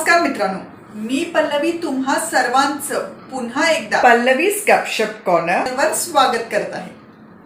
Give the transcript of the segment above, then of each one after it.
मित्रांनो. मी पल्लवी तुम्हा सर्वांचं पुन्हा एकदा पल्लवीज गपशप कॉर्नर. वर स्वागत करत आहे.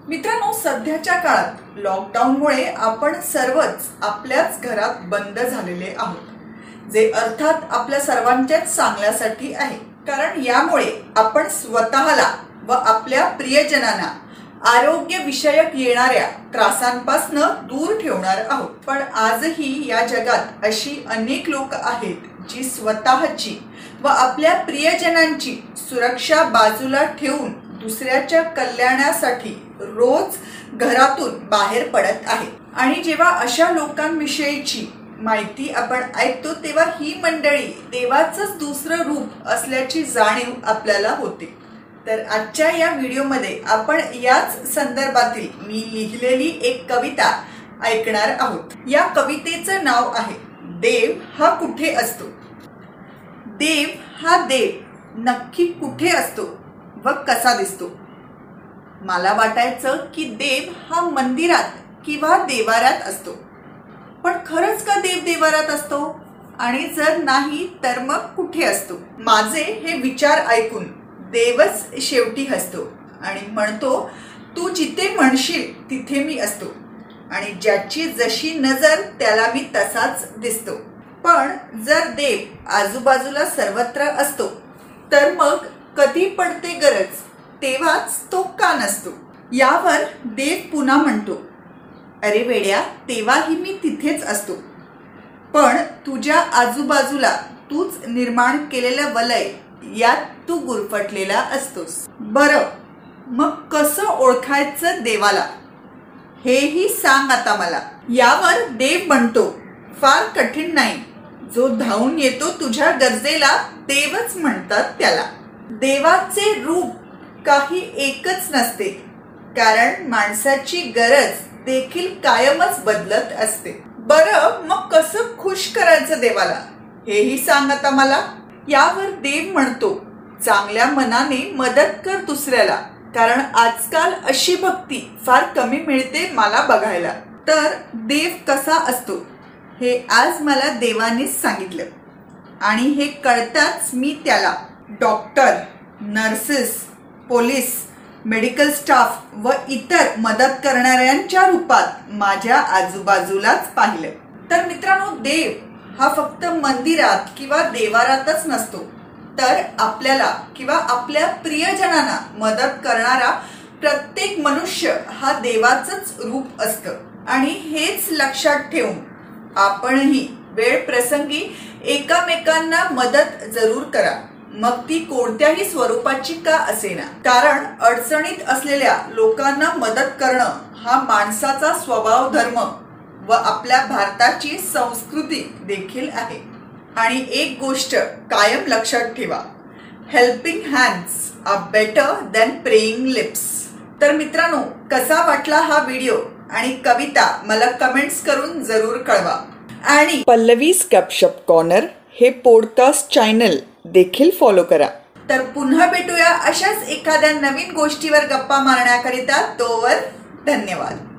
मित्रांनो सध्याच्या काळात लॉकडाऊनमुळे आपण सर्वच आपल्याच घरात बंद झालेले आहोत जे अर्थात आपल्या सर्वांच्याच चांगल्यासाठी आहे. कारण यामुळे आपण स्वतःला व आपल्या प्रियजनांना आरोग्य विषयक येणाऱ्या त्रासांपासनं दूर ठेवणार आहोत. पण आजही या जगात अशी अनेक लोक आहेत जी स्वतःची व आपल्या प्रियजनांची सुरक्षा बाजूला ठेवून दुसऱ्याच्या कल्याणासाठी रोज घरातून बाहेर पडत आहे आणि जेव्हा अशा लोकांविषयीची माहिती आपण ऐकतो तेव्हा ही मंडळी देवाचंच दुसरं रूप असल्याची जाणीव आपल्याला होते. तर आजच्या या व्हिडिओमध्ये आपण याच संदर्भातील मी लिहिलेली एक कविता ऐकणार आहोत. या कवितेचं नाव आहे देव हा कुठे असतो? देव हा देव नक्की कुठे असतो व कसा दिसतो? मला वाटायचं की देव हा मंदिरात किंवा देवारात असतो. पण खरंच का देव देवारात असतो? आणि जर नाही तर मग कुठे असतो? माझे हे विचार ऐकून देवच शेवटी हसतो आणि म्हणतो तू जिथे म्हणशील तिथे मी असतो. आणि ज्याची जशी नजर त्याला मी तसाच दिसतो. पण जर देव आजूबाजूला सर्वत्र असतो तर मग कधी पडते गरज? तेव्हाच तो का नसतो? यावर देव पुन्हा म्हणतो अरे वेड्या तेव्हाही मी तिथेच असतो. पण तुझ्या आजूबाजूला तूच निर्माण केलेलं वलय यात तू गुरफटलेला असतोस. बरं मग कसं ओळखायचं देवाला? हेही सांग आता मला. यावर देव म्हणतो फार कठीण नाही. जो धावून येतो तुझ्या गरजेला देवच म्हणतात त्याला. देवाचे रूप काही एकच नसते कारण माणसाची गरज देखील कायमच बदलत असते. बरं मग कसं खुश करायचं देवाला? हेही सांग आता मला. यावर देव म्हणतो चांगल्या मनाने मदत कर दुसऱ्याला कारण आजकाल अशी भक्ती फार कमी मिळते मला बघायला. तर देव कसा असतो? हे आज मला देवानेच सांगितलं. आणि हे कळताच मी त्याला doctor nurses police medical staff व इतर मदत करणाऱ्यांच्या रूपात माझ्या आजूबाजूलाच पाहिलं. तर मित्रांनो देव हा फक्त मंदिरात किंवा देवारातच नसतो तर आपल्याला किंवा आपल्या प्रियजनांना मदत करणारा प्रत्येक मनुष्य हा देवाचंच रूप असतं. आणि हेच लक्षात ठेवून आपणही वेळ प्रसंगी एकामेकांना मदत जरूर करा. मग ती कोणत्याही स्वरूपाची का असेना. कारण अडचणीत असलेल्या लोकांना मदत करणं हा माणसाचा स्वभाव धर्म व आपल्या भारताची संस्कृती देखील आहे. आणि एक गोष्ट कायम लक्षात ठेवा. Helping hands are better than praying lips तर मित्रांनो कसा वाटला हा व्हिडिओ आणि कविता मला कमेंट्स करून जरूर कळवा. आणि पल्लवीज गपशप कॉर्नर हे पॉडकास्ट चॅनल देखील फॉलो करा. तर पुन्हा भेटूया अशाच एखाद्या नवीन गोष्टीवर गप्पा मारण्याकरिता तोवर धन्यवाद.